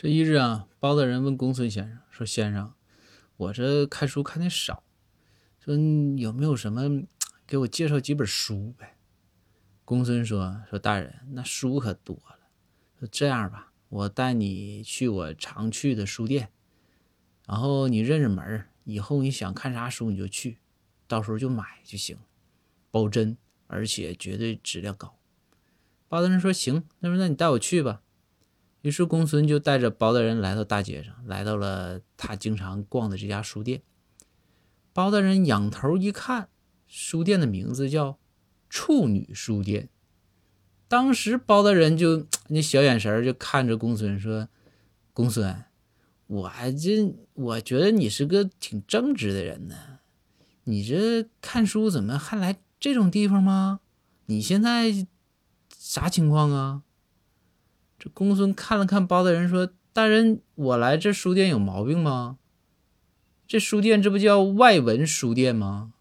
这一日啊，包大人问公孙先生说：“先生，我这看书看的少，说有没有什么给我介绍几本书呗？”公孙说：“说大人，那书可多了。说这样吧，我带你去我常去的书店，然后你认认门，以后你想看啥书你就去，到时候就买就行，保真，而且绝对质量高。”包大人说：“行，那说那你带我去吧。”于是公孙就带着包大人来到大街上，来到了他经常逛的这家书店。包大人仰头一看，书店的名字叫“处女书店”。当时包大人就那小眼神就看着公孙说：“公孙，我还这我觉得你是个挺正直的人呢，你这看书怎么还来这种地方吗？你现在啥情况啊？”这公孙看了看包大人，说：“大人，我来这书店有毛病吗？这书店这不叫外文书店吗？